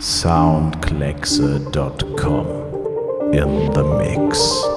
www.soundkleckse.com. In the mix.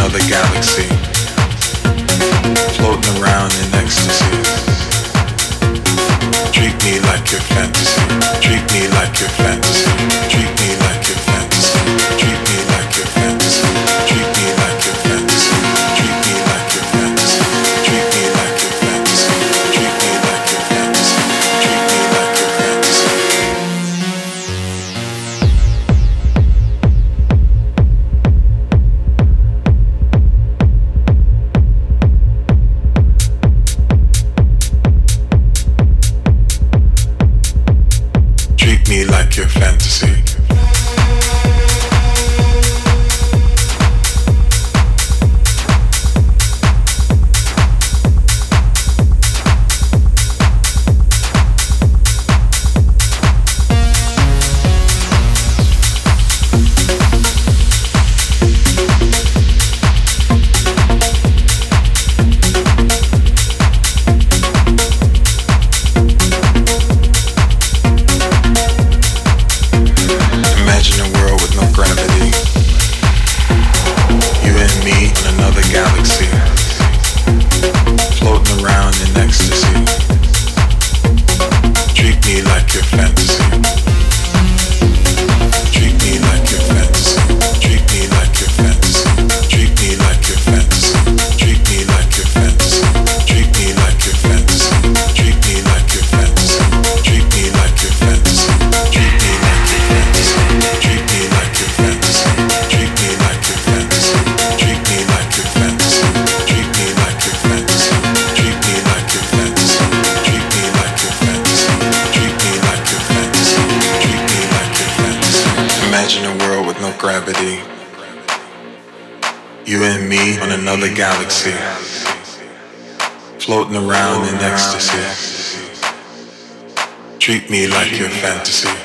another galaxy, floating around in ecstasy. Treat me like your fantasy, treat me like your fantasy, treat me gravity. You and me on another galaxy, floating around in ecstasy. Treat me like your fantasy.